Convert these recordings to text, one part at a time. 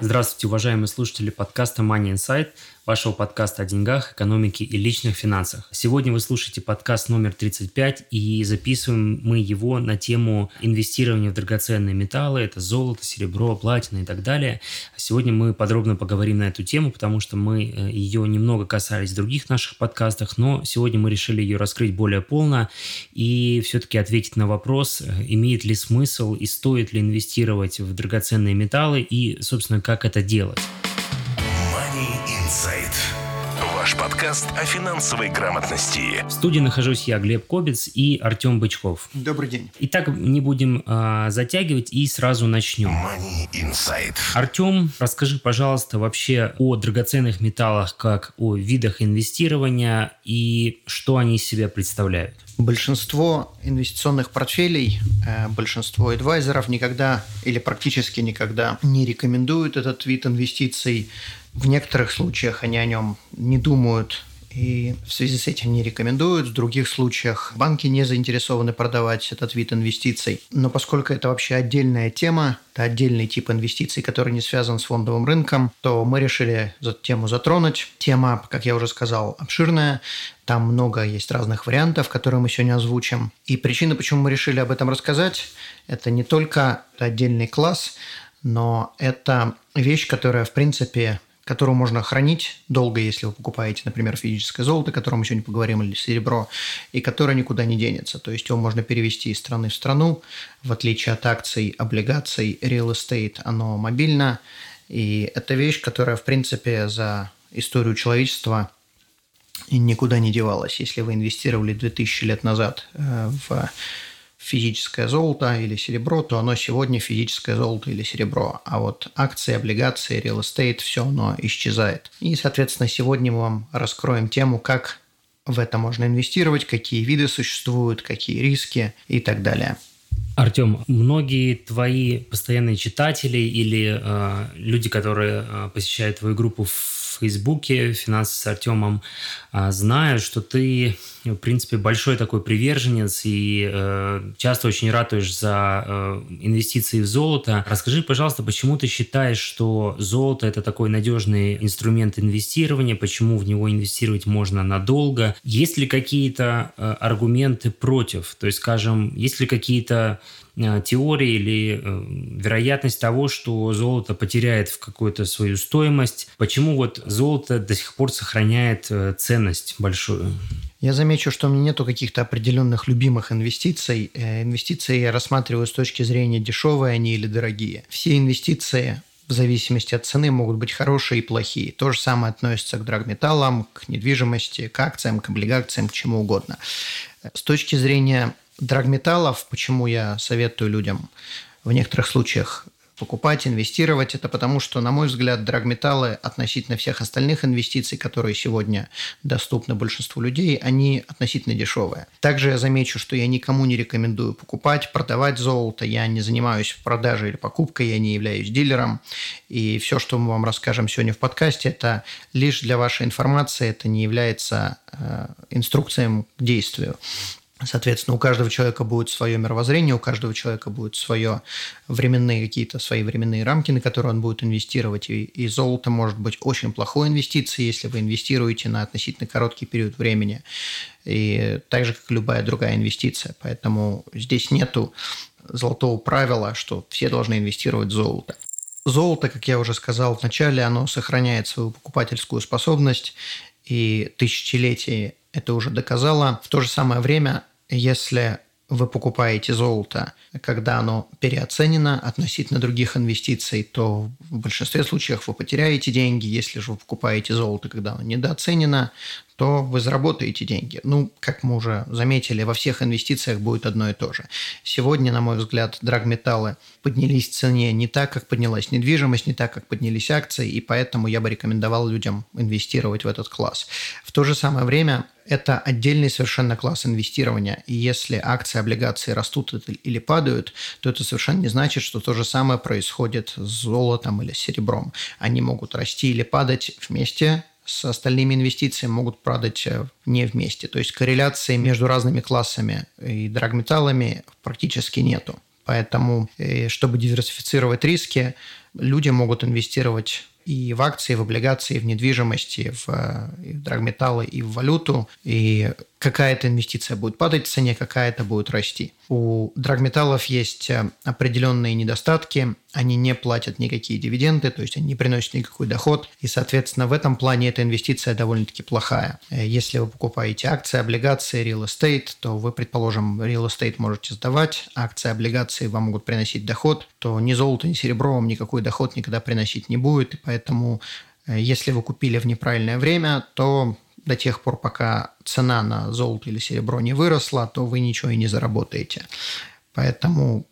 Здравствуйте, уважаемые слушатели подкаста Money Insight вашего подкаста о деньгах, экономике и личных финансах. Сегодня вы слушаете подкаст номер 35, и записываем мы его на тему инвестирования в драгоценные металлы. Это золото, серебро, платина и так далее. Сегодня мы подробно поговорим на эту тему, потому что мы э, ее немного касались в других наших подкастах, но сегодня мы решили ее раскрыть более полно и все-таки ответить на вопрос, э, имеет ли смысл и стоит ли инвестировать в драгоценные металлы и, собственно, как это делать. Инсайт. Ваш подкаст о финансовой грамотности. В студии нахожусь я, Глеб Кобец и Артем Бычков. Добрый день. Итак, не будем э, затягивать и сразу начнем. Money Insight. Артем, расскажи, пожалуйста, вообще о драгоценных металлах, как о видах инвестирования и что они из себя представляют. Большинство инвестиционных портфелей, э, большинство адвайзеров никогда или практически никогда не рекомендуют этот вид инвестиций в некоторых случаях они о нем не думают и в связи с этим не рекомендуют. В других случаях банки не заинтересованы продавать этот вид инвестиций. Но поскольку это вообще отдельная тема, это отдельный тип инвестиций, который не связан с фондовым рынком, то мы решили эту тему затронуть. Тема, как я уже сказал, обширная. Там много есть разных вариантов, которые мы сегодня озвучим. И причина, почему мы решили об этом рассказать, это не только отдельный класс, но это вещь, которая, в принципе, которую можно хранить долго, если вы покупаете, например, физическое золото, о котором мы сегодня поговорим, или серебро, и которое никуда не денется. То есть его можно перевести из страны в страну, в отличие от акций, облигаций, real estate, оно мобильно, и это вещь, которая, в принципе, за историю человечества никуда не девалась. Если вы инвестировали 2000 лет назад э, в физическое золото или серебро, то оно сегодня физическое золото или серебро. А вот акции, облигации, real estate, все оно исчезает. И, соответственно, сегодня мы вам раскроем тему, как в это можно инвестировать, какие виды существуют, какие риски и так далее. Артем, многие твои постоянные читатели или э, люди, которые э, посещают твою группу в Фейсбуке «Финансы с Артемом» а, знаю, что ты, в принципе, большой такой приверженец и э, часто очень ратуешь за э, инвестиции в золото. Расскажи, пожалуйста, почему ты считаешь, что золото – это такой надежный инструмент инвестирования, почему в него инвестировать можно надолго? Есть ли какие-то э, аргументы против? То есть, скажем, есть ли какие-то Э, теория или э, вероятность того, что золото потеряет в какую-то свою стоимость. Почему вот золото до сих пор сохраняет э, ценность большую? Я замечу, что у меня нету каких-то определенных любимых инвестиций. Инвестиции я рассматриваю с точки зрения дешевые они или дорогие. Все инвестиции в зависимости от цены могут быть хорошие и плохие. То же самое относится к драгметаллам, к недвижимости, к акциям, к облигациям, к чему угодно. С точки зрения драгметаллов, почему я советую людям в некоторых случаях покупать, инвестировать, это потому что, на мой взгляд, драгметаллы относительно всех остальных инвестиций, которые сегодня доступны большинству людей, они относительно дешевые. Также я замечу, что я никому не рекомендую покупать, продавать золото, я не занимаюсь продажей или покупкой, я не являюсь дилером, и все, что мы вам расскажем сегодня в подкасте, это лишь для вашей информации, это не является э, инструкцией к действию. Соответственно, у каждого человека будет свое мировоззрение, у каждого человека будет свое временные какие-то свои временные рамки, на которые он будет инвестировать. И, и золото может быть очень плохой инвестицией, если вы инвестируете на относительно короткий период времени. И так же, как любая другая инвестиция. Поэтому здесь нету золотого правила, что все должны инвестировать в золото. Золото, как я уже сказал в начале, оно сохраняет свою покупательскую способность, и тысячелетия это уже доказало. В то же самое время если вы покупаете золото, когда оно переоценено относительно других инвестиций, то в большинстве случаев вы потеряете деньги. Если же вы покупаете золото, когда оно недооценено, то вы заработаете деньги. Ну, как мы уже заметили, во всех инвестициях будет одно и то же. Сегодня, на мой взгляд, драгметаллы поднялись в цене не так, как поднялась недвижимость, не так, как поднялись акции, и поэтому я бы рекомендовал людям инвестировать в этот класс. В то же самое время это отдельный совершенно класс инвестирования. И если акции, облигации растут или падают, то это совершенно не значит, что то же самое происходит с золотом или серебром. Они могут расти или падать вместе с остальными инвестициями могут падать э, не вместе. То есть корреляции между разными классами и драгметаллами практически нету. Поэтому, э, чтобы диверсифицировать риски, люди могут инвестировать и в акции, и в облигации, и в недвижимость, и в, э, и в драгметаллы, и в валюту. И какая-то инвестиция будет падать в цене, какая-то будет расти. У драгметаллов есть э, определенные недостатки. Они не платят никакие дивиденды, то есть они не приносят никакой доход. И, соответственно, в этом плане эта инвестиция довольно-таки плохая. Э, если вы покупаете акции, облигации, real estate, то вы, предположим, real estate можете сдавать, акции, облигации вам могут приносить доход, то ни золото, ни серебро вам никакой доход никогда приносить не будет. И поэтому, э, если вы купили в неправильное время, то до тех пор, пока цена на золото или серебро не выросла, то вы ничего и не заработаете. Поэтому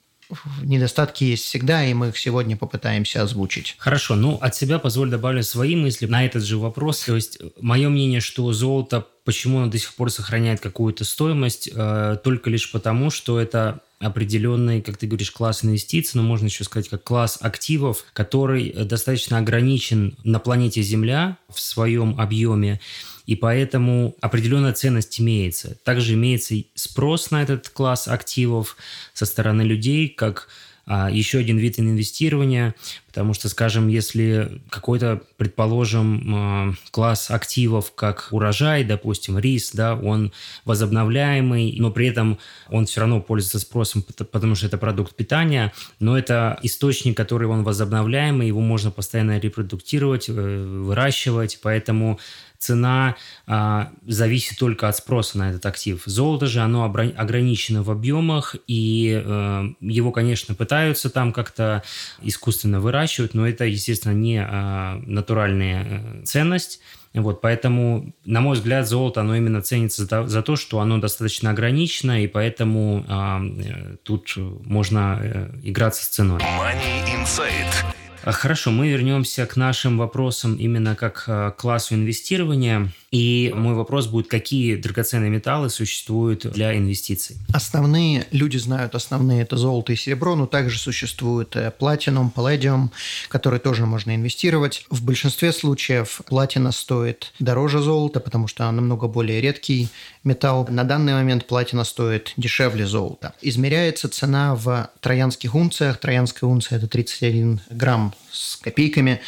недостатки есть всегда, и мы их сегодня попытаемся озвучить. Хорошо, ну от себя позволь добавлю свои мысли на этот же вопрос. То есть мое мнение, что золото, почему оно до сих пор сохраняет какую-то стоимость, э, только лишь потому, что это определенный, как ты говоришь, класс инвестиций, но можно еще сказать, как класс активов, который достаточно ограничен на планете Земля в своем объеме и поэтому определенная ценность имеется. Также имеется спрос на этот класс активов со стороны людей, как еще один вид инвестирования, потому что, скажем, если какой-то, предположим, а, класс активов, как урожай, допустим, рис, да, он возобновляемый, но при этом он все равно пользуется спросом, потому что это продукт питания, но это источник, который он возобновляемый, его можно постоянно репродуктировать, э, выращивать, поэтому цена а, зависит только от спроса на этот актив. Золото же, оно ограничено в объемах, и а, его, конечно, пытаются там как-то искусственно выращивать, но это, естественно, не а, натуральная э, ценность. Вот, поэтому, на мой взгляд, золото, оно именно ценится за, за то, что оно достаточно ограничено, и поэтому а, э, тут можно э, играться с ценой. Money Insight. А, хорошо, мы вернемся к нашим вопросам именно как к классу инвестирования. И мой вопрос будет, какие драгоценные металлы существуют для инвестиций? Основные, люди знают основные, это золото и серебро, но также существует э, платинум, палладиум, который тоже можно инвестировать. В большинстве случаев платина стоит дороже золота, потому что она намного более редкий металл. На данный момент платина стоит дешевле золота. Измеряется цена в троянских унциях. Троянская унция – это 31 грамм с копейками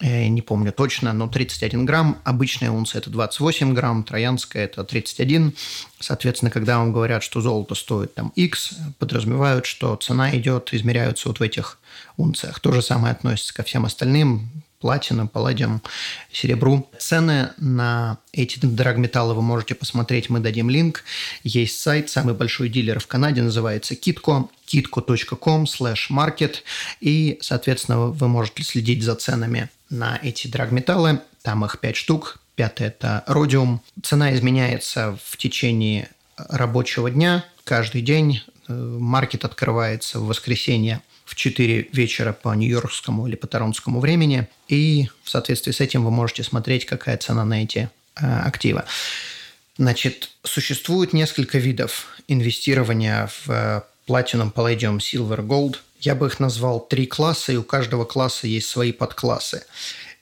не помню точно, но 31 грамм. Обычная унция – это 28 грамм, троянская – это 31. Соответственно, когда вам говорят, что золото стоит там X, подразумевают, что цена идет, измеряются вот в этих унциях. То же самое относится ко всем остальным платина, палладиум, серебру. Цены на эти драгметаллы вы можете посмотреть, мы дадим линк. Есть сайт, самый большой дилер в Канаде, называется Kitco, kitco.com slash market, и, соответственно, вы можете следить за ценами на эти драгметаллы. Там их 5 штук. Пятый – это родиум. Цена изменяется в течение рабочего дня. Каждый день э, маркет открывается в воскресенье в 4 вечера по нью-йоркскому или по торонскому времени. И в соответствии с этим вы можете смотреть, какая цена на эти э, активы. Значит, существует несколько видов инвестирования в э, Platinum, Palladium, Silver, Gold. Я бы их назвал три класса, и у каждого класса есть свои подклассы.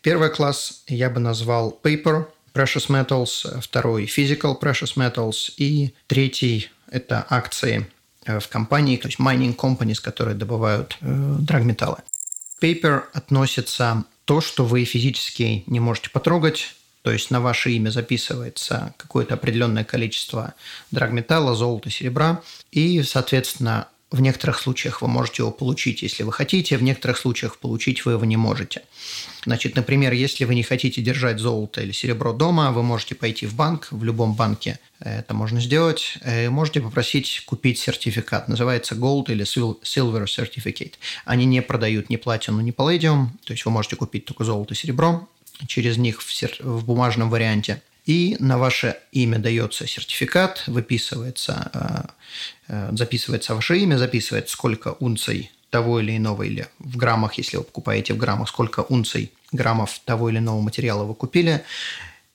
Первый класс я бы назвал Paper, Precious Metals, второй Physical Precious Metals и третий – это акции в компании, то есть mining companies, которые добывают э, драгметаллы. Paper относится то, что вы физически не можете потрогать, то есть на ваше имя записывается какое-то определенное количество драгметалла, золота, серебра, и, соответственно, В некоторых случаях вы можете его получить, если вы хотите, в некоторых случаях получить вы его не можете. Значит, например, если вы не хотите держать золото или серебро дома, вы можете пойти в банк, в любом банке это можно сделать, э, можете попросить купить сертификат, называется Gold или Silver Certificate. Они не продают ни платину, ни палладиум, то есть вы можете купить только золото и серебро, через них в, сер... в бумажном варианте – и на ваше имя дается сертификат, выписывается, э, э, записывается ваше имя, записывается сколько унций того или иного, или в граммах, если вы покупаете в граммах, сколько унций граммов того или иного материала вы купили.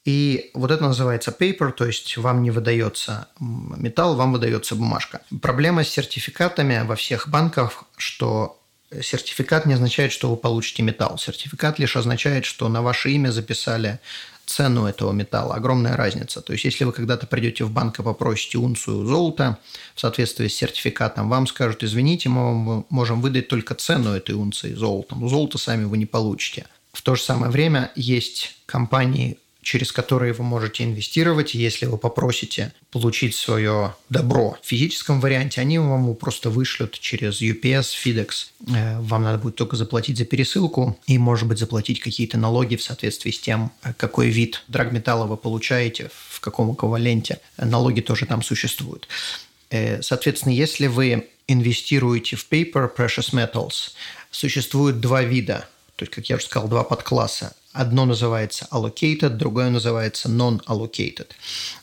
И вот это называется paper, то есть вам не выдается металл, вам выдается бумажка. Проблема с сертификатами во всех банках, что сертификат не означает, что вы получите металл. Сертификат лишь означает, что на ваше имя записали цену этого металла. Огромная разница. То есть, если вы когда-то придете в банк и попросите унцию золота в соответствии с сертификатом, вам скажут, извините, мы можем выдать только цену этой унции золота. Но золото сами вы не получите. В то же самое время есть компании, через которые вы можете инвестировать. Если вы попросите получить свое добро в физическом варианте, они вам его просто вышлют через UPS, FedEx. Э, вам надо будет только заплатить за пересылку и, может быть, заплатить какие-то налоги в соответствии с тем, э, какой вид драгметалла вы получаете, в каком эквиваленте. Налоги тоже там существуют. Э, соответственно, если вы инвестируете в paper precious metals, существует два вида, то есть, как я уже сказал, два подкласса. Одно называется allocated, другое называется non-allocated.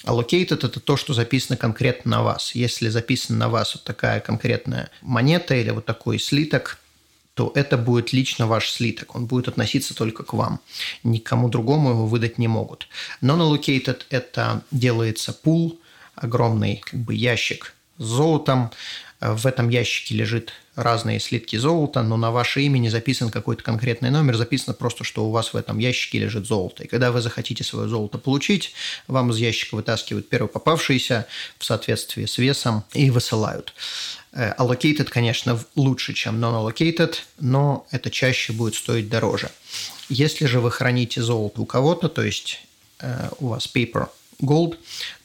Allocated – это то, что записано конкретно на вас. Если записано на вас вот такая конкретная монета или вот такой слиток, то это будет лично ваш слиток. Он будет относиться только к вам. Никому другому его выдать не могут. Non-allocated – это делается пул, огромный как бы ящик с золотом, в этом ящике лежит разные слитки золота, но на ваше имя не записан какой-то конкретный номер, записано просто, что у вас в этом ящике лежит золото. И когда вы захотите свое золото получить, вам из ящика вытаскивают первый попавшийся в соответствии с весом и высылают. Э, allocated, конечно, лучше, чем non-allocated, но это чаще будет стоить дороже. Если же вы храните золото у кого-то, то есть э, у вас paper gold,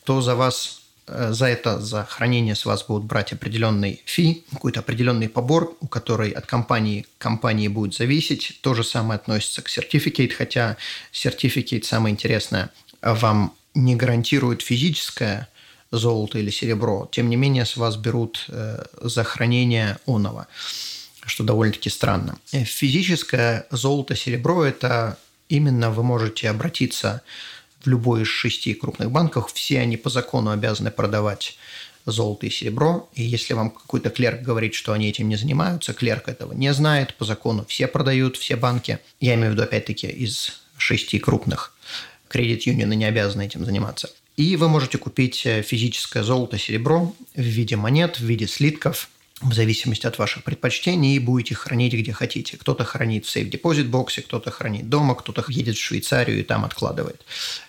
то за вас за это, за хранение с вас будут брать определенный фи, какой-то определенный побор, у которой от компании к компании будет зависеть. То же самое относится к сертификат, хотя сертификат, самое интересное, вам не гарантирует физическое золото или серебро. Тем не менее, с вас берут э, за хранение оного, что довольно-таки странно. Э, физическое золото, серебро – это именно вы можете обратиться в любой из шести крупных банков, все они по закону обязаны продавать золото и серебро. И если вам какой-то клерк говорит, что они этим не занимаются, клерк этого не знает. По закону все продают, все банки. Я имею в виду, опять-таки, из шести крупных. Кредит-юнионы не обязаны этим заниматься. И вы можете купить э, физическое золото, серебро в виде монет, в виде слитков – в зависимости от ваших предпочтений, и будете хранить где хотите. Кто-то хранит в safe deposit box -е, кто-то хранит дома, кто-то едет в Швейцарию и там откладывает.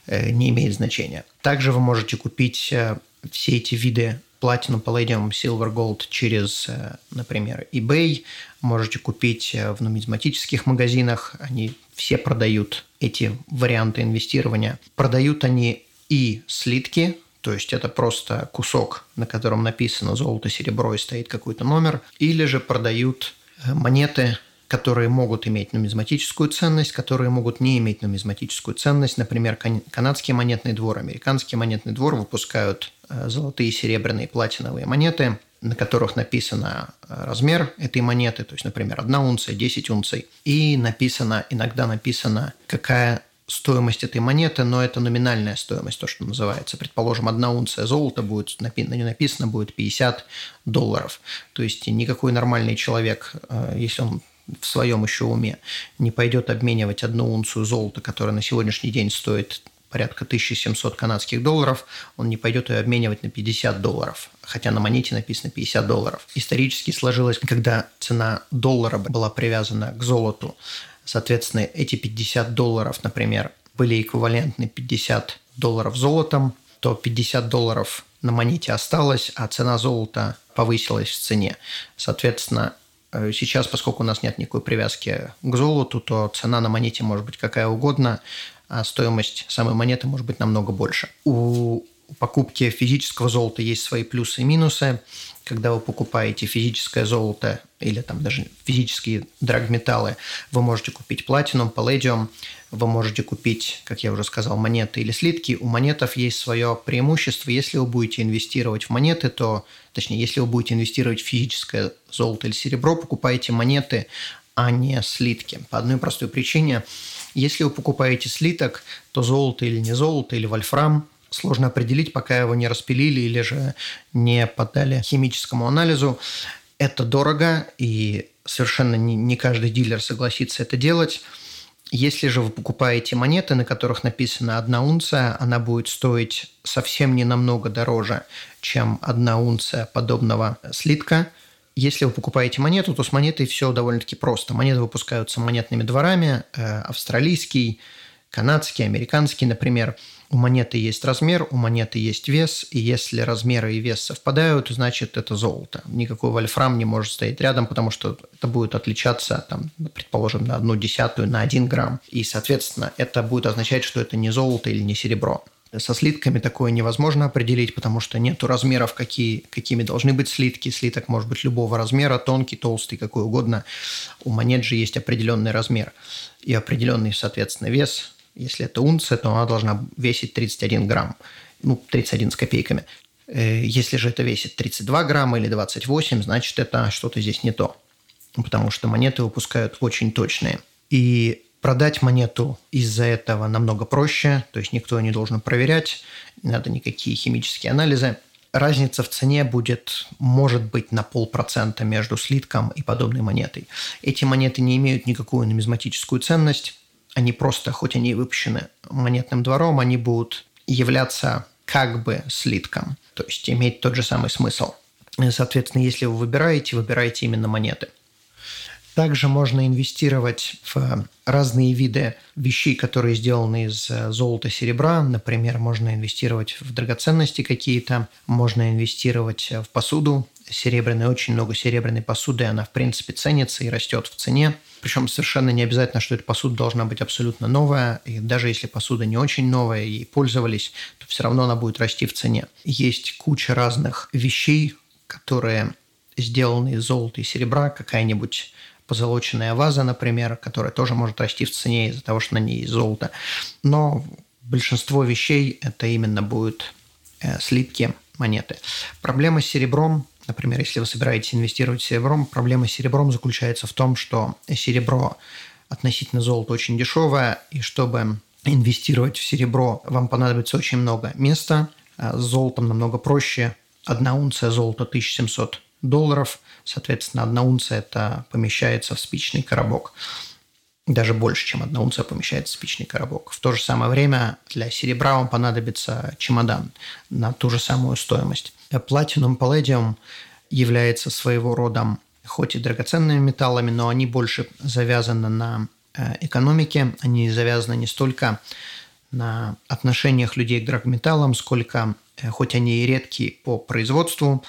Э, не имеет значения. Также вы можете купить э, все эти виды Platinum, Palladium, Silver, Gold через, э, например, eBay. Можете купить в нумизматических магазинах. Они все продают эти варианты инвестирования. Продают они и слитки, то есть это просто кусок, на котором написано золото, серебро и стоит какой-то номер. Или же продают э, монеты, которые могут иметь нумизматическую ценность, которые могут не иметь нумизматическую ценность. Например, канадский монетный двор, американский монетный двор выпускают э, золотые, серебряные, платиновые монеты, на которых написано э, размер этой монеты, то есть, например, 1 унция, 10 унций, и написано, иногда написано, какая стоимость этой монеты, но это номинальная стоимость, то, что называется. Предположим, одна унция золота будет, на ней написано будет 50 долларов. То есть никакой нормальный человек, э, если он в своем еще уме, не пойдет обменивать одну унцию золота, которая на сегодняшний день стоит порядка 1700 канадских долларов, он не пойдет ее обменивать на 50 долларов, хотя на монете написано 50 долларов. Исторически сложилось, когда цена доллара была привязана к золоту, Соответственно, эти 50 долларов, например, были эквивалентны 50 долларов золотом, то 50 долларов на монете осталось, а цена золота повысилась в цене. Соответственно, э, сейчас, поскольку у нас нет никакой привязки к золоту, то цена на монете может быть какая угодно, а стоимость самой монеты может быть намного больше. У покупки физического золота есть свои плюсы и минусы. Когда вы покупаете физическое золото или там даже физические драгметаллы, вы можете купить платинум, палладиум, вы можете купить, как я уже сказал, монеты или слитки. У монетов есть свое преимущество. Если вы будете инвестировать в монеты, то, точнее, если вы будете инвестировать в физическое золото или серебро, покупайте монеты, а не слитки. По одной простой причине. Если вы покупаете слиток, то золото или не золото, или вольфрам, сложно определить, пока его не распилили или же не подали химическому анализу. Это дорого, и совершенно не, не каждый дилер согласится это делать. Если же вы покупаете монеты, на которых написано одна унция, она будет стоить совсем не намного дороже, чем одна унция подобного слитка. Если вы покупаете монету, то с монетой все довольно-таки просто. Монеты выпускаются монетными дворами, э, австралийский, канадский, американский, например. У монеты есть размер, у монеты есть вес, и если размеры и вес совпадают, значит это золото. Никакой вольфрам не может стоять рядом, потому что это будет отличаться, там, предположим, на одну десятую, на один грамм. И, соответственно, это будет означать, что это не золото или не серебро. Со слитками такое невозможно определить, потому что нет размеров, какие, какими должны быть слитки. Слиток может быть любого размера, тонкий, толстый, какой угодно. У монет же есть определенный размер и определенный, соответственно, вес. Если это унция, то она должна весить 31 грамм. Ну, 31 с копейками. Э, если же это весит 32 грамма или 28, значит, это что-то здесь не то. Потому что монеты выпускают очень точные. И продать монету из-за этого намного проще, то есть никто не должен проверять, не надо никакие химические анализы. Разница в цене будет, может быть, на полпроцента между слитком и подобной монетой. Эти монеты не имеют никакую нумизматическую ценность, они просто, хоть они и выпущены монетным двором, они будут являться как бы слитком, то есть иметь тот же самый смысл. Соответственно, если вы выбираете, выбирайте именно монеты. Также можно инвестировать в разные виды вещей, которые сделаны из золота, серебра. Например, можно инвестировать в драгоценности какие-то, можно инвестировать в посуду серебряной. Очень много серебряной посуды, она в принципе ценится и растет в цене. Причем совершенно не обязательно, что эта посуда должна быть абсолютно новая. И даже если посуда не очень новая и пользовались, то все равно она будет расти в цене. Есть куча разных вещей, которые сделаны из золота и серебра, какая-нибудь позолоченная ваза, например, которая тоже может расти в цене из-за того, что на ней есть золото. Но большинство вещей это именно будут э, слитки монеты. Проблема с серебром Например, если вы собираетесь инвестировать серебром, проблема с серебром заключается в том, что серебро относительно золота очень дешевое, и чтобы инвестировать в серебро, вам понадобится очень много места. А с золотом намного проще. Одна унция золота 1700 долларов, соответственно, одна унция это помещается в спичный коробок. Даже больше, чем одна унция помещается в спичный коробок. В то же самое время для серебра вам понадобится чемодан на ту же самую стоимость. Платинум, палладиум является своего рода хоть и драгоценными металлами, но они больше завязаны на э, экономике, они завязаны не столько на отношениях людей к драгметаллам, сколько, э, хоть они и редкие по производству,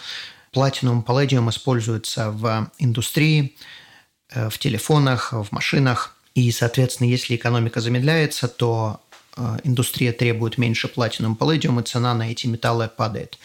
платинум, палладиум используются в индустрии, э, в телефонах, в машинах. И, соответственно, если экономика замедляется, то Э, индустрия требует меньше платинум палладиум, и цена на эти металлы падает.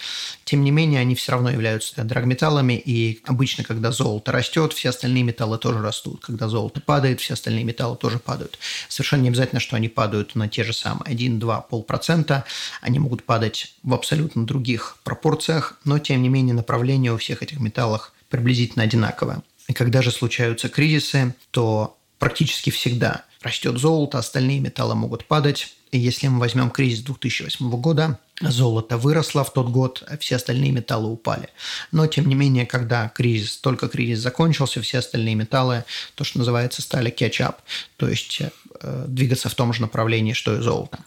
Тем не менее, они все равно являются драгметаллами, и обычно, когда золото растет, все остальные металлы тоже растут. Когда золото падает, все остальные металлы тоже падают. Совершенно не обязательно, что они падают на те же самые 1, 2, полпроцента. Они могут падать в абсолютно других пропорциях, но, тем не менее, направление у всех этих металлов приблизительно одинаковое. И когда же случаются кризисы, то практически всегда растет золото, остальные металлы могут падать, если мы возьмем кризис 2008 года, золото выросло в тот год, а все остальные металлы упали. Но, тем не менее, когда кризис, только кризис закончился, все остальные металлы, то, что называется, стали catch-up, то есть э, двигаться в том же направлении, что и золото.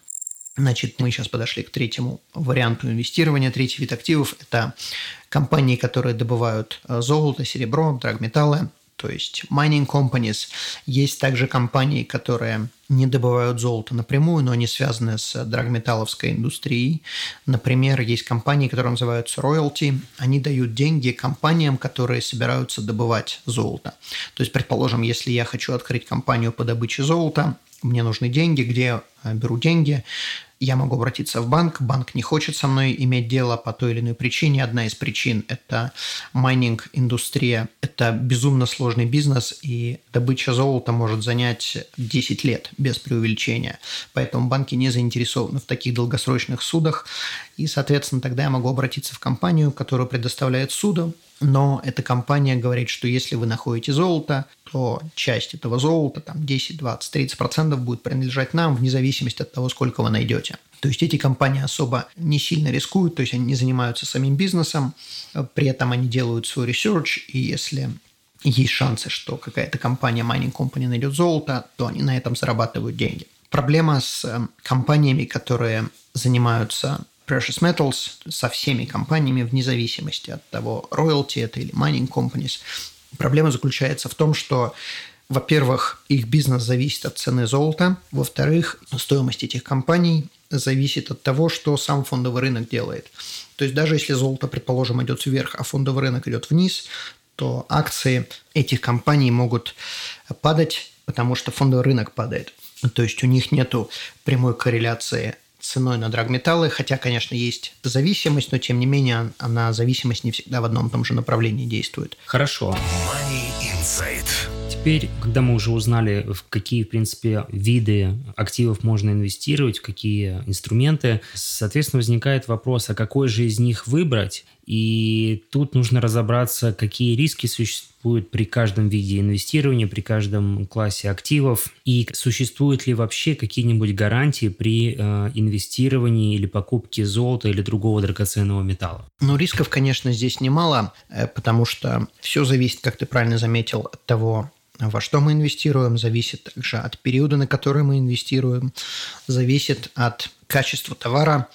Значит, мы сейчас подошли к третьему варианту инвестирования. Третий вид активов – это компании, которые добывают э, золото, серебро, драгметаллы – то есть mining companies. Есть также компании, которые не добывают золото напрямую, но они связаны с драгметалловской индустрией. Например, есть компании, которые называются royalty. Они дают деньги компаниям, которые собираются добывать золото. То есть, предположим, если я хочу открыть компанию по добыче золота, мне нужны деньги, где я беру деньги, я могу обратиться в банк, банк не хочет со мной иметь дело по той или иной причине. Одна из причин – это майнинг-индустрия. Это безумно сложный бизнес, и добыча золота может занять 10 лет без преувеличения. Поэтому банки не заинтересованы в таких долгосрочных судах. И, соответственно, тогда я могу обратиться в компанию, которая предоставляет суду, но эта компания говорит, что если вы находите золото, то часть этого золота, там 10, 20, 30 процентов будет принадлежать нам вне зависимости от того, сколько вы найдете. То есть эти компании особо не сильно рискуют, то есть они не занимаются самим бизнесом, при этом они делают свой research, и если есть шансы, что какая-то компания, mining company найдет золото, то они на этом зарабатывают деньги. Проблема с э, компаниями, которые занимаются precious metals со всеми компаниями вне зависимости от того, royalty это или mining companies. Проблема заключается в том, что во-первых, их бизнес зависит от цены золота. Во-вторых, стоимость этих компаний зависит от того, что сам фондовый рынок делает. То есть даже если золото, предположим, идет вверх, а фондовый рынок идет вниз, то акции этих компаний могут падать, потому что фондовый рынок падает. То есть у них нет прямой корреляции ценой на драгметаллы, хотя, конечно, есть зависимость, но тем не менее она зависимость не всегда в одном и том же направлении действует. Хорошо. Money Insight. Теперь, когда мы уже узнали, в какие, в принципе, виды активов можно инвестировать, в какие инструменты, соответственно, возникает вопрос, а какой же из них выбрать? И тут нужно разобраться, какие риски существуют при каждом виде инвестирования, при каждом классе активов, и существуют ли вообще какие-нибудь гарантии при э, инвестировании или покупке золота или другого драгоценного металла. Ну, рисков, конечно, здесь немало, э, потому что все зависит, как ты правильно заметил, от того, во что мы инвестируем, зависит также от периода, на который мы инвестируем, зависит от качества товара.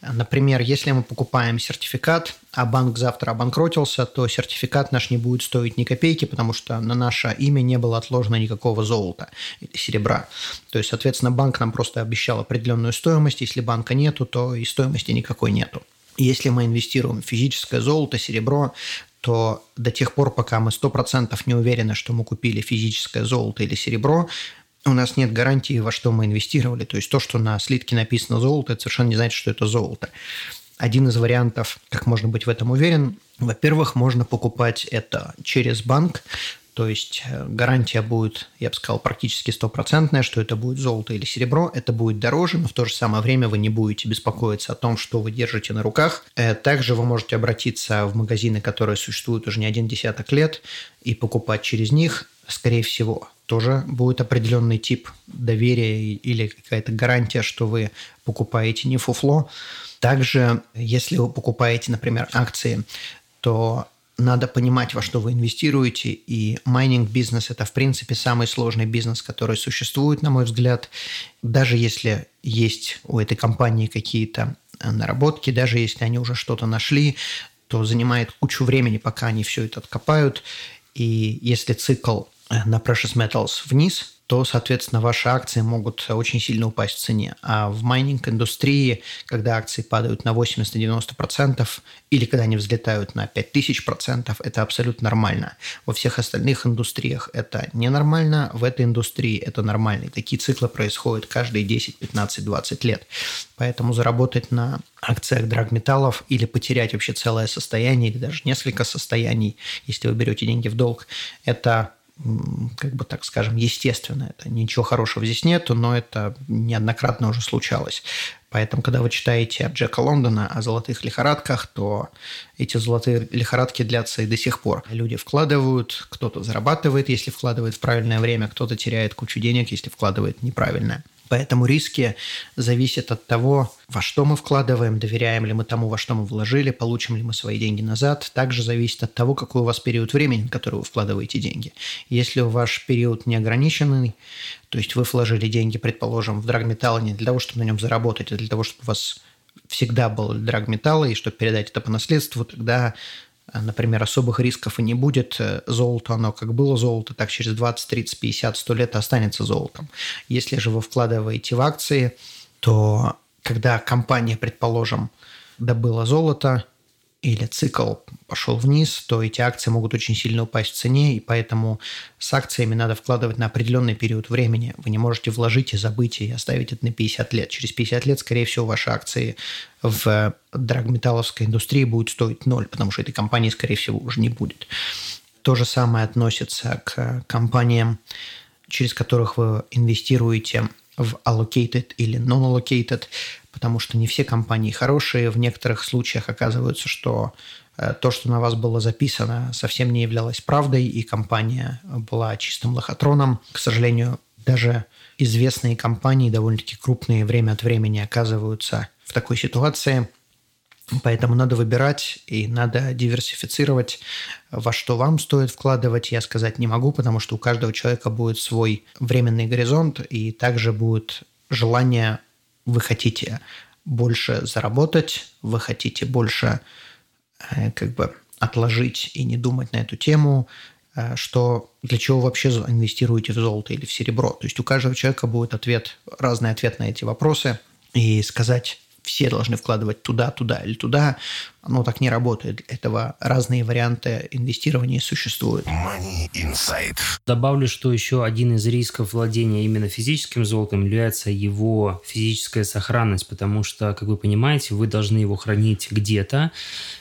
Например, если мы покупаем сертификат, а банк завтра обанкротился, то сертификат наш не будет стоить ни копейки, потому что на наше имя не было отложено никакого золота или серебра. То есть, соответственно, банк нам просто обещал определенную стоимость. Если банка нету, то и стоимости никакой нету. Если мы инвестируем в физическое золото, серебро, то до тех пор, пока мы 100% не уверены, что мы купили физическое золото или серебро, у нас нет гарантии, во что мы инвестировали. То есть то, что на слитке написано золото, это совершенно не значит, что это золото. Один из вариантов, как можно быть в этом уверен, во-первых, можно покупать это через банк, то есть э, гарантия будет, я бы сказал, практически стопроцентная, что это будет золото или серебро. Это будет дороже, но в то же самое время вы не будете беспокоиться о том, что вы держите на руках. Э, также вы можете обратиться в магазины, которые существуют уже не один десяток лет, и покупать через них, скорее всего, тоже будет определенный тип доверия или какая-то гарантия, что вы покупаете не фуфло. Также, если вы покупаете, например, акции, то надо понимать, во что вы инвестируете, и майнинг-бизнес – это, в принципе, самый сложный бизнес, который существует, на мой взгляд. Даже если есть у этой компании какие-то наработки, даже если они уже что-то нашли, то занимает кучу времени, пока они все это откопают. И если цикл на Precious Metals вниз, то, соответственно, ваши акции могут очень сильно упасть в цене. А в майнинг-индустрии, когда акции падают на 80-90% или когда они взлетают на 5000%, это абсолютно нормально. Во всех остальных индустриях это ненормально, в этой индустрии это нормально. И такие циклы происходят каждые 10, 15, 20 лет. Поэтому заработать на акциях драгметаллов или потерять вообще целое состояние или даже несколько состояний, если вы берете деньги в долг, это как бы так скажем, естественно. Это ничего хорошего здесь нету, но это неоднократно уже случалось. Поэтому, когда вы читаете Джека Лондона о золотых лихорадках, то эти золотые лихорадки длятся и до сих пор. Люди вкладывают, кто-то зарабатывает, если вкладывает в правильное время, кто-то теряет кучу денег, если вкладывает неправильное. Поэтому риски зависят от того, во что мы вкладываем, доверяем ли мы тому, во что мы вложили, получим ли мы свои деньги назад. Также зависит от того, какой у вас период времени, на который вы вкладываете деньги. Если ваш период неограниченный, то есть вы вложили деньги, предположим, в драгметалл не для того, чтобы на нем заработать, а для того, чтобы у вас всегда был драгметалл, и чтобы передать это по наследству, тогда например, особых рисков и не будет. Э, золото, оно как было золото, так через 20, 30, 50, 100 лет останется золотом. Если же вы вкладываете в акции, то когда компания, предположим, добыла золото, или цикл пошел вниз, то эти акции могут очень сильно упасть в цене, и поэтому с акциями надо вкладывать на определенный период времени. Вы не можете вложить и забыть и оставить это на 50 лет. Через 50 лет, скорее всего, ваши акции в драгметалловской индустрии будут стоить ноль, потому что этой компании, скорее всего, уже не будет. То же самое относится к компаниям, через которых вы инвестируете в allocated или non-allocated потому что не все компании хорошие. В некоторых случаях оказывается, что э, то, что на вас было записано, совсем не являлось правдой, и компания была чистым лохотроном. К сожалению, даже известные компании, довольно-таки крупные, время от времени оказываются в такой ситуации. Поэтому надо выбирать и надо диверсифицировать, во что вам стоит вкладывать, я сказать не могу, потому что у каждого человека будет свой временный горизонт, и также будет желание вы хотите больше заработать, вы хотите больше э, как бы отложить и не думать на эту тему, э, что для чего вообще инвестируете в золото или в серебро. То есть у каждого человека будет ответ, разный ответ на эти вопросы. И сказать все должны вкладывать туда, туда или туда. Оно так не работает. Для этого разные варианты инвестирования существуют. Money Insight. Добавлю, что еще один из рисков владения именно физическим золотом является его физическая сохранность, потому что, как вы понимаете, вы должны его хранить где-то.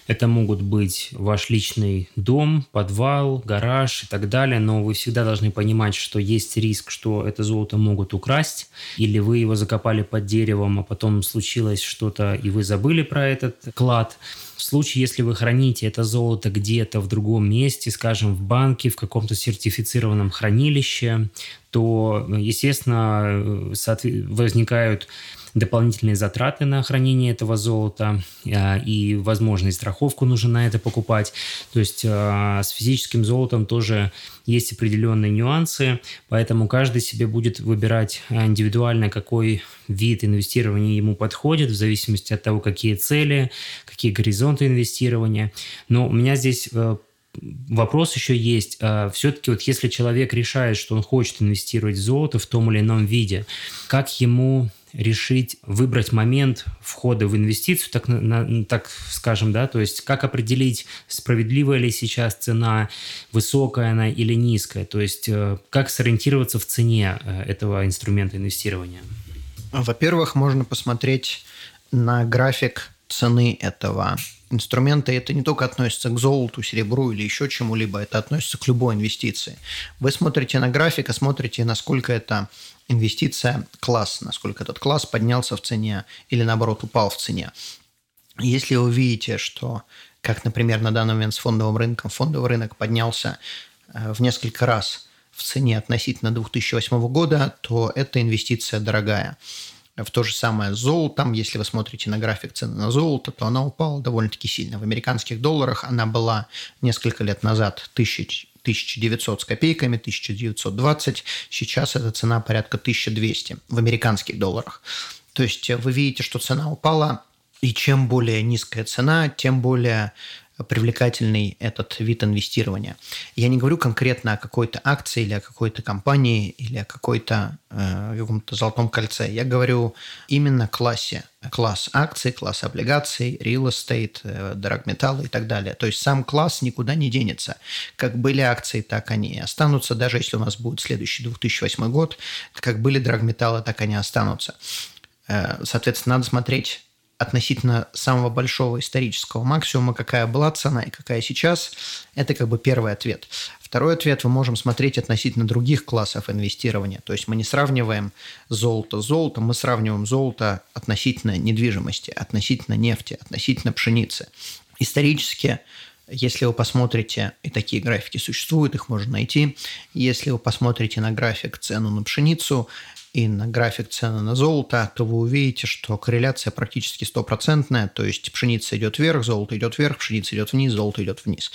Это могут быть ваш личный дом, подвал, гараж и так далее, но вы всегда должны понимать, что есть риск, что это золото могут украсть, или вы его закопали под деревом, а потом случилось что-то, и вы забыли про этот клад. В случае, если вы храните это золото где-то в другом месте, скажем, в банке, в каком-то сертифицированном хранилище, то, естественно, возникают дополнительные затраты на хранение этого золота а, и, возможно, и страховку нужно на это покупать. То есть а, с физическим золотом тоже есть определенные нюансы, поэтому каждый себе будет выбирать индивидуально, какой вид инвестирования ему подходит, в зависимости от того, какие цели, какие горизонты инвестирования. Но у меня здесь э, вопрос еще есть. А, Все-таки вот если человек решает, что он хочет инвестировать в золото в том или ином виде, как ему решить выбрать момент входа в инвестицию, так, на, так скажем, да, то есть как определить, справедливая ли сейчас цена, высокая она или низкая, то есть э, как сориентироваться в цене э, этого инструмента инвестирования? Во-первых, можно посмотреть на график цены этого инструмента. Это не только относится к золоту, серебру или еще чему-либо, это относится к любой инвестиции. Вы смотрите на график и смотрите, насколько это инвестиция класс, насколько этот класс поднялся в цене или наоборот упал в цене. Если вы видите, что, как, например, на данный момент с фондовым рынком, фондовый рынок поднялся э, в несколько раз в цене относительно 2008 года, то эта инвестиция дорогая. В то же самое с золотом, если вы смотрите на график цены на золото, то она упала довольно-таки сильно. В американских долларах она была несколько лет назад 1000 1900 с копейками, 1920. Сейчас эта цена порядка 1200 в американских долларах. То есть вы видите, что цена упала, и чем более низкая цена, тем более привлекательный этот вид инвестирования. Я не говорю конкретно о какой-то акции или о какой-то компании или о какой-то э, каком-то золотом кольце. Я говорю именно классе. Класс акций, класс облигаций, real estate, э, драгметаллы и так далее. То есть сам класс никуда не денется. Как были акции, так они и останутся. Даже если у нас будет следующий 2008 год, как были драгметаллы, так они останутся. Э, соответственно, надо смотреть относительно самого большого исторического максимума, какая была цена и какая сейчас, это как бы первый ответ. Второй ответ, мы можем смотреть относительно других классов инвестирования. То есть мы не сравниваем золото с золотом, мы сравниваем золото относительно недвижимости, относительно нефти, относительно пшеницы. Исторически если вы посмотрите, и такие графики существуют, их можно найти, если вы посмотрите на график цену на пшеницу, и на график цены на золото, то вы увидите, что корреляция практически стопроцентная, то есть пшеница идет вверх, золото идет вверх, пшеница идет вниз, золото идет вниз.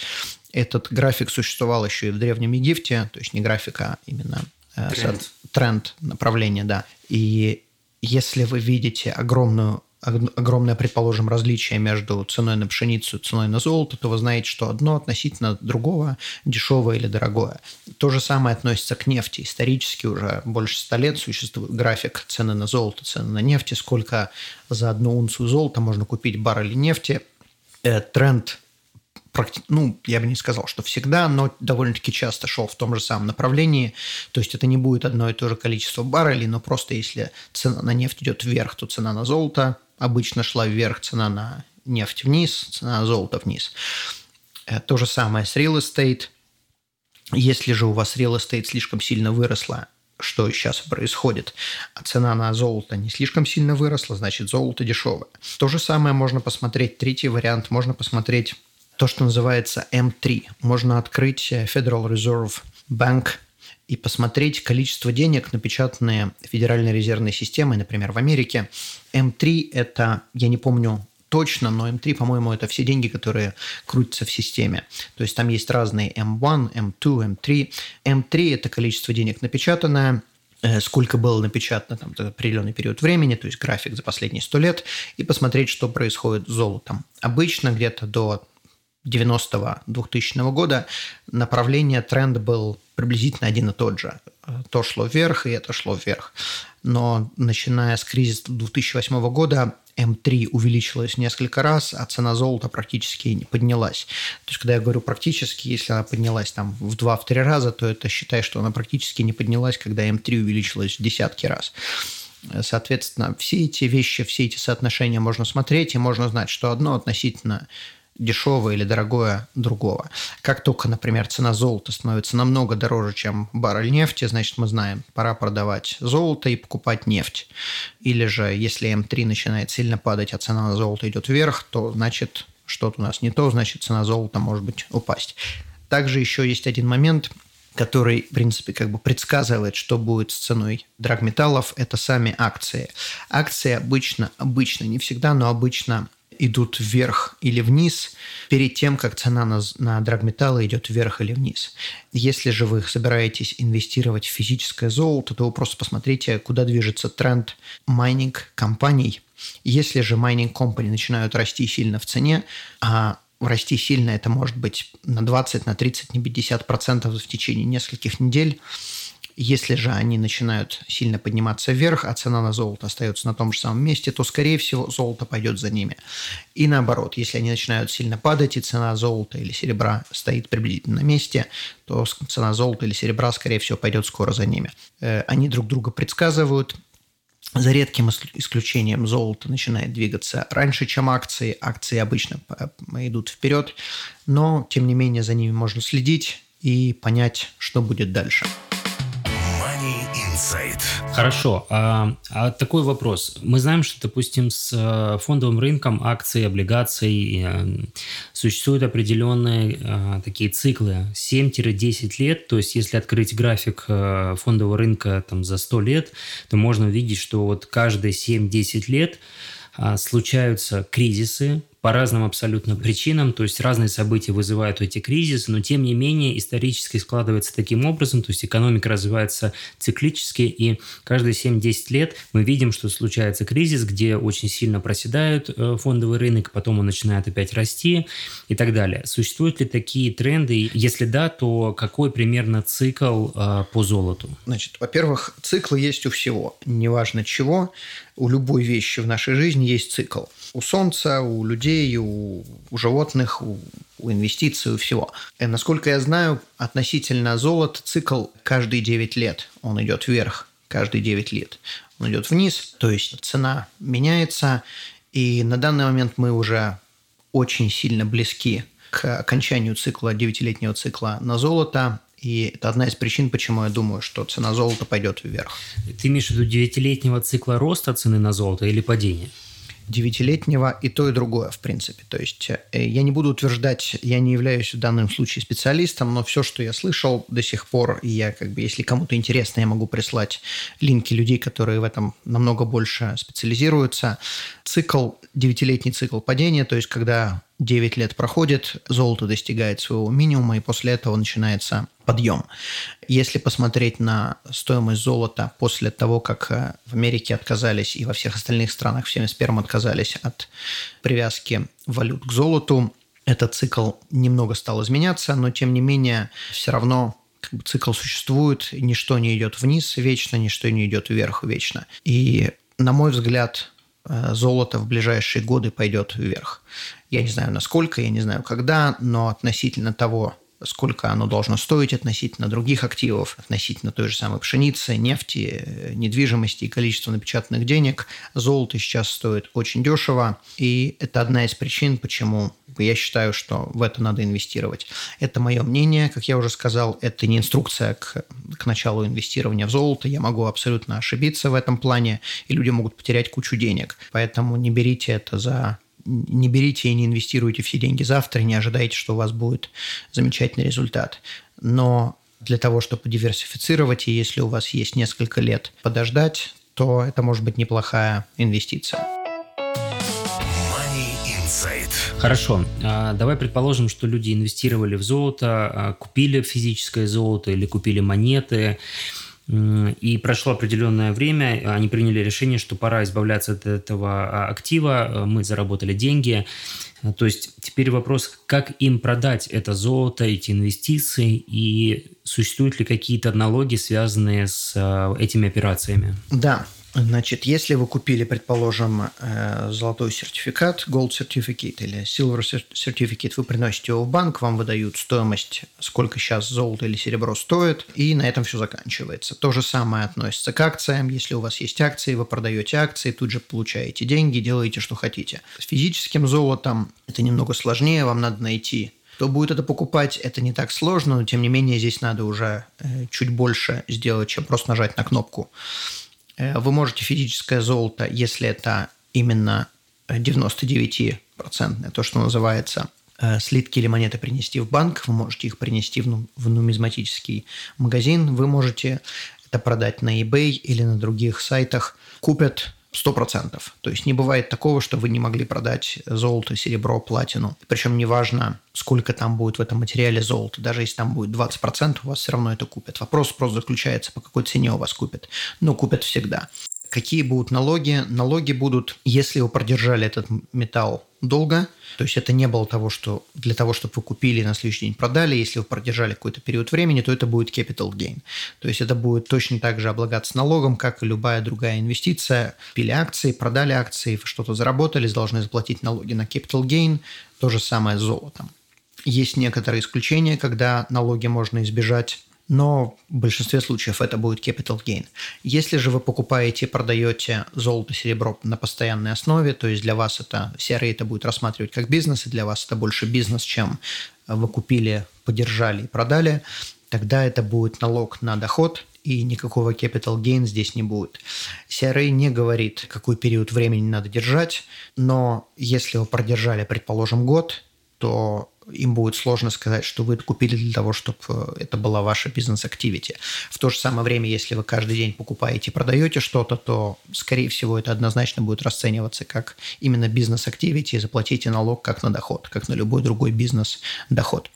Этот график существовал еще и в Древнем Египте, то есть не графика, а именно э, тренд, тренд направление, да. И если вы видите огромную огромное, предположим, различие между ценой на пшеницу и ценой на золото, то вы знаете, что одно относительно другого дешевое или дорогое. То же самое относится к нефти. Исторически уже больше ста лет существует график цены на золото, цены на нефть, сколько за одну унцию золота можно купить баррели нефти. э, тренд ну, я бы не сказал, что всегда, но довольно-таки часто шел в том же самом направлении. То есть это не будет одно и то же количество баррелей, но просто если цена на нефть идет вверх, то цена на золото обычно шла вверх, цена на нефть вниз, цена на золото вниз. Э, то же самое с real estate. Если же у вас real estate слишком сильно выросла, что сейчас происходит, а цена на золото не слишком сильно выросла, значит золото дешевое. То же самое можно посмотреть, третий вариант, можно посмотреть то, что называется M3. Можно открыть Federal Reserve Bank и посмотреть количество денег, напечатанные Федеральной резервной системой, например, в Америке. M3 – это, я не помню точно, но M3, по-моему, это все деньги, которые крутятся в системе. То есть там есть разные M1, M2, M3. M3 – это количество денег напечатанное, э, сколько было напечатано там определенный период времени, то есть график за последние 100 лет, и посмотреть, что происходит с золотом. Обычно где-то до 90-2000 года направление, тренд был приблизительно один и тот же. То шло вверх, и это шло вверх. Но начиная с кризиса 2008 года М3 увеличилась несколько раз, а цена золота практически не поднялась. То есть, когда я говорю практически, если она поднялась там в 2-3 раза, то это считай, что она практически не поднялась, когда М3 увеличилась в десятки раз. Соответственно, все эти вещи, все эти соотношения можно смотреть, и можно знать, что одно относительно дешевое или дорогое другого. Как только, например, цена золота становится намного дороже, чем баррель нефти, значит, мы знаем, пора продавать золото и покупать нефть. Или же, если М3 начинает сильно падать, а цена на золото идет вверх, то значит, что-то у нас не то, значит, цена золота может быть упасть. Также еще есть один момент, который, в принципе, как бы предсказывает, что будет с ценой драгметаллов, это сами акции. Акции обычно, обычно, не всегда, но обычно идут вверх или вниз перед тем, как цена на, на драгметаллы идет вверх или вниз. Если же вы собираетесь инвестировать в физическое золото, то вы просто посмотрите, куда движется тренд майнинг компаний. Если же майнинг компании начинают расти сильно в цене, а расти сильно это может быть на 20, на 30, на 50 процентов в течение нескольких недель, если же они начинают сильно подниматься вверх, а цена на золото остается на том же самом месте, то, скорее всего, золото пойдет за ними. И наоборот, если они начинают сильно падать, и цена золота или серебра стоит приблизительно на месте, то цена золота или серебра, скорее всего, пойдет скоро за ними. Э, они друг друга предсказывают, за редким исключением золото начинает двигаться раньше, чем акции. Акции обычно идут вперед, но, тем не менее, за ними можно следить и понять, что будет дальше. Инсайт. Хорошо. А, а такой вопрос. Мы знаем, что, допустим, с э, фондовым рынком акций, облигаций э, существуют определенные а, такие циклы 7-10 лет. То есть, если открыть график фондового рынка там, за 100 лет, то можно увидеть, что вот каждые 7-10 лет случаются кризисы, по разным абсолютно причинам, то есть разные события вызывают эти кризисы, но тем не менее исторически складывается таким образом, то есть экономика развивается циклически, и каждые 7-10 лет мы видим, что случается кризис, где очень сильно проседает э, фондовый рынок, потом он начинает опять расти и так далее. Существуют ли такие тренды? Если да, то какой примерно цикл э, по золоту? Значит, во-первых, циклы есть у всего, неважно чего, у любой вещи в нашей жизни есть цикл. У солнца, у людей, у, у животных, у, у инвестиций, у всего. И, э, насколько я знаю, относительно золота цикл каждые 9 лет. Он идет вверх каждые 9 лет. Он идет вниз, то есть цена меняется. И на данный момент мы уже очень сильно близки к окончанию цикла, 9-летнего цикла на золото. И это одна из причин, почему я думаю, что цена золота пойдет вверх. Ты имеешь в виду девятилетнего цикла роста цены на золото или падения? девятилетнего и то, и другое, в принципе. То есть э, я не буду утверждать, я не являюсь в данном случае специалистом, но все, что я слышал до сих пор, и я как бы, если кому-то интересно, я могу прислать линки людей, которые в этом намного больше специализируются. Цикл, девятилетний цикл падения, то есть когда 9 лет проходит, золото достигает своего минимума, и после этого начинается подъем. Если посмотреть на стоимость золота после того, как э, в Америке отказались и во всех остальных странах в 71 отказались от привязки валют к золоту, этот цикл немного стал изменяться, но тем не менее все равно как бы, цикл существует, ничто не идет вниз вечно, ничто не идет вверх вечно. И, на мой взгляд, э, золото в ближайшие годы пойдет вверх. Я не знаю, насколько, я не знаю, когда, но относительно того, сколько оно должно стоить относительно других активов, относительно той же самой пшеницы, нефти, недвижимости и количества напечатанных денег. Золото сейчас стоит очень дешево, и это одна из причин, почему я считаю, что в это надо инвестировать. Это мое мнение, как я уже сказал, это не инструкция к, к началу инвестирования в золото, я могу абсолютно ошибиться в этом плане, и люди могут потерять кучу денег. Поэтому не берите это за не берите и не инвестируйте все деньги завтра, не ожидайте, что у вас будет замечательный результат. Но для того, чтобы диверсифицировать, и если у вас есть несколько лет подождать, то это может быть неплохая инвестиция. Хорошо. А, давай предположим, что люди инвестировали в золото, а, купили физическое золото или купили монеты. И прошло определенное время, они приняли решение, что пора избавляться от этого а, актива, а, мы заработали деньги. То есть теперь вопрос, как им продать это золото, эти инвестиции, и существуют ли какие-то налоги, связанные с а, этими операциями? Да, Значит, если вы купили, предположим, э, золотой сертификат, gold certificate или silver certificate, вы приносите его в банк, вам выдают стоимость, сколько сейчас золото или серебро стоит, и на этом все заканчивается. То же самое относится к акциям. Если у вас есть акции, вы продаете акции, тут же получаете деньги, делаете, что хотите. С физическим золотом это немного сложнее, вам надо найти кто будет это покупать, это не так сложно, но тем не менее здесь надо уже э, чуть больше сделать, чем просто нажать на кнопку. Э, вы можете физическое золото, если это именно 99% то, что называется э, слитки или монеты принести в банк, вы можете их принести в нумизматический магазин, вы можете это продать на eBay или на других сайтах. Купят 100%. То есть не бывает такого, что вы не могли продать золото, серебро, платину. Причем неважно, сколько там будет в этом материале золота. Даже если там будет 20%, у вас все равно это купят. Вопрос просто заключается, по какой цене у вас купят. Но купят всегда. Какие будут налоги? Налоги будут, если вы продержали этот металл долго, то есть это не было того, что для того, чтобы вы купили и на следующий день продали, если вы продержали какой-то период времени, то это будет capital gain. То есть это будет точно так же облагаться налогом, как и любая другая инвестиция. Пили акции, продали акции, что-то заработали, должны заплатить налоги на capital gain, то же самое с золотом. Есть некоторые исключения, когда налоги можно избежать но в большинстве случаев это будет capital gain. Если же вы покупаете и продаете золото, серебро на постоянной основе, то есть для вас это CRA это будет рассматривать как бизнес, и для вас это больше бизнес, чем вы купили, подержали и продали, тогда это будет налог на доход, и никакого capital gain здесь не будет. CRA не говорит, какой период времени надо держать, но если вы продержали, предположим, год, то им будет сложно сказать, что вы это купили для того, чтобы э, это была ваша бизнес-активити. В то же самое время, если вы каждый день покупаете и продаете что-то, то, скорее всего, это однозначно будет расцениваться как именно бизнес-активити и заплатите налог как на доход, как на любой другой бизнес-доход.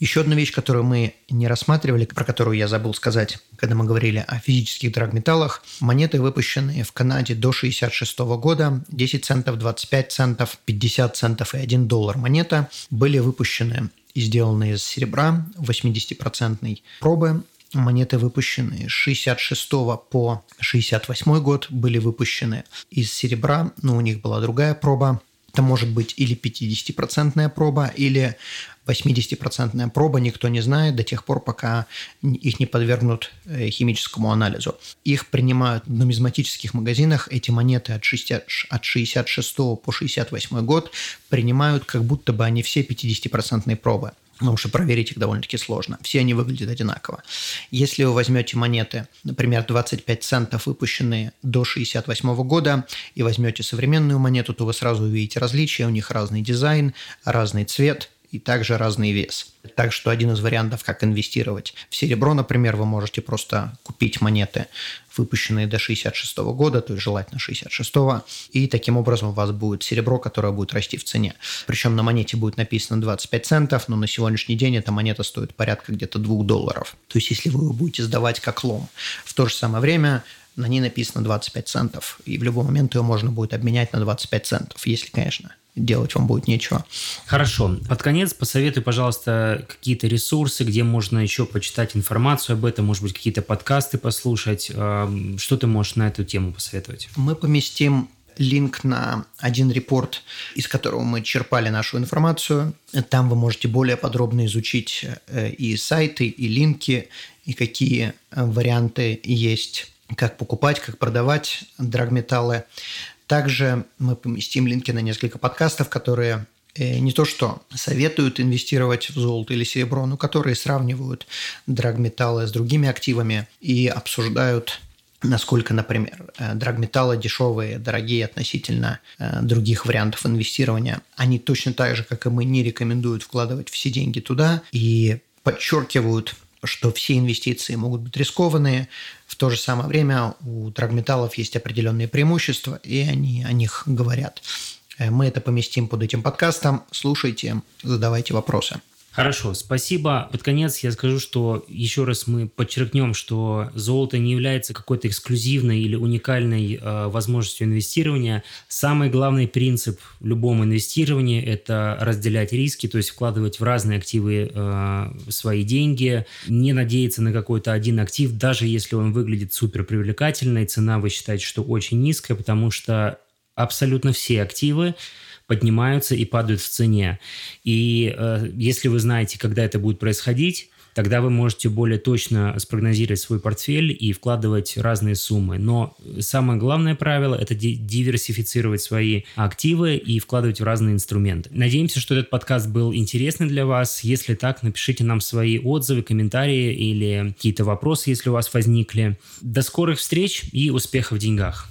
Еще одна вещь, которую мы не рассматривали, про которую я забыл сказать, когда мы говорили о физических драгметаллах. Монеты, выпущенные в Канаде до 1966 года, 10 центов, 25 центов, 50 центов и 1 доллар монета, были выпущены и сделаны из серебра 80% пробы. Монеты, выпущенные с 66 по 68 год, были выпущены из серебра, но у них была другая проба. Это может быть или 50% проба, или 80% проба никто не знает до тех пор, пока их не подвергнут э, химическому анализу. Их принимают в нумизматических магазинах, эти монеты от, 60, от 66 по 68 год принимают, как будто бы они все 50% пробы. Потому что проверить их довольно-таки сложно. Все они выглядят одинаково. Если вы возьмете монеты, например, 25 центов, выпущенные до 68 года, и возьмете современную монету, то вы сразу увидите различия. У них разный дизайн, разный цвет, и также разный вес. Так что один из вариантов, как инвестировать в серебро, например, вы можете просто купить монеты, выпущенные до 66 года, то есть желательно 66 и таким образом у вас будет серебро, которое будет расти в цене. Причем на монете будет написано 25 центов, но на сегодняшний день эта монета стоит порядка где-то 2 долларов. То есть если вы его будете сдавать как лом. В то же самое время на ней написано 25 центов, и в любой момент ее можно будет обменять на 25 центов, если, конечно, делать вам будет нечего. Хорошо. Под конец посоветуй, пожалуйста, какие-то ресурсы, где можно еще почитать информацию об этом, может быть, какие-то подкасты послушать. Что ты можешь на эту тему посоветовать? Мы поместим линк на один репорт, из которого мы черпали нашу информацию. Там вы можете более подробно изучить э, и сайты, и линки, и какие варианты есть, как покупать, как продавать драгметаллы. Также мы поместим линки на несколько подкастов, которые Э, не то что советуют инвестировать в золото или серебро, но которые сравнивают драгметаллы с другими активами и обсуждают насколько, например, э, драгметаллы дешевые, дорогие относительно э, других вариантов инвестирования, они точно так же, как и мы, не рекомендуют вкладывать все деньги туда и подчеркивают, что все инвестиции могут быть рискованные. В то же самое время у драгметаллов есть определенные преимущества, и они о них говорят. Э, мы это поместим под этим подкастом. Слушайте, задавайте вопросы. Хорошо, спасибо. Под конец я скажу, что еще раз мы подчеркнем, что золото не является какой-то эксклюзивной или уникальной э, возможностью инвестирования. Самый главный принцип в любом инвестировании – это разделять риски, то есть вкладывать в разные активы э, свои деньги, не надеяться на какой-то один актив, даже если он выглядит супер привлекательной, цена вы считаете, что очень низкая, потому что абсолютно все активы поднимаются и падают в цене. И э, если вы знаете, когда это будет происходить, тогда вы можете более точно спрогнозировать свой портфель и вкладывать разные суммы. Но самое главное правило – это диверсифицировать свои активы и вкладывать в разные инструменты. Надеемся, что этот подкаст был интересный для вас. Если так, напишите нам свои отзывы, комментарии или какие-то вопросы, если у вас возникли. До скорых встреч и успехов в деньгах!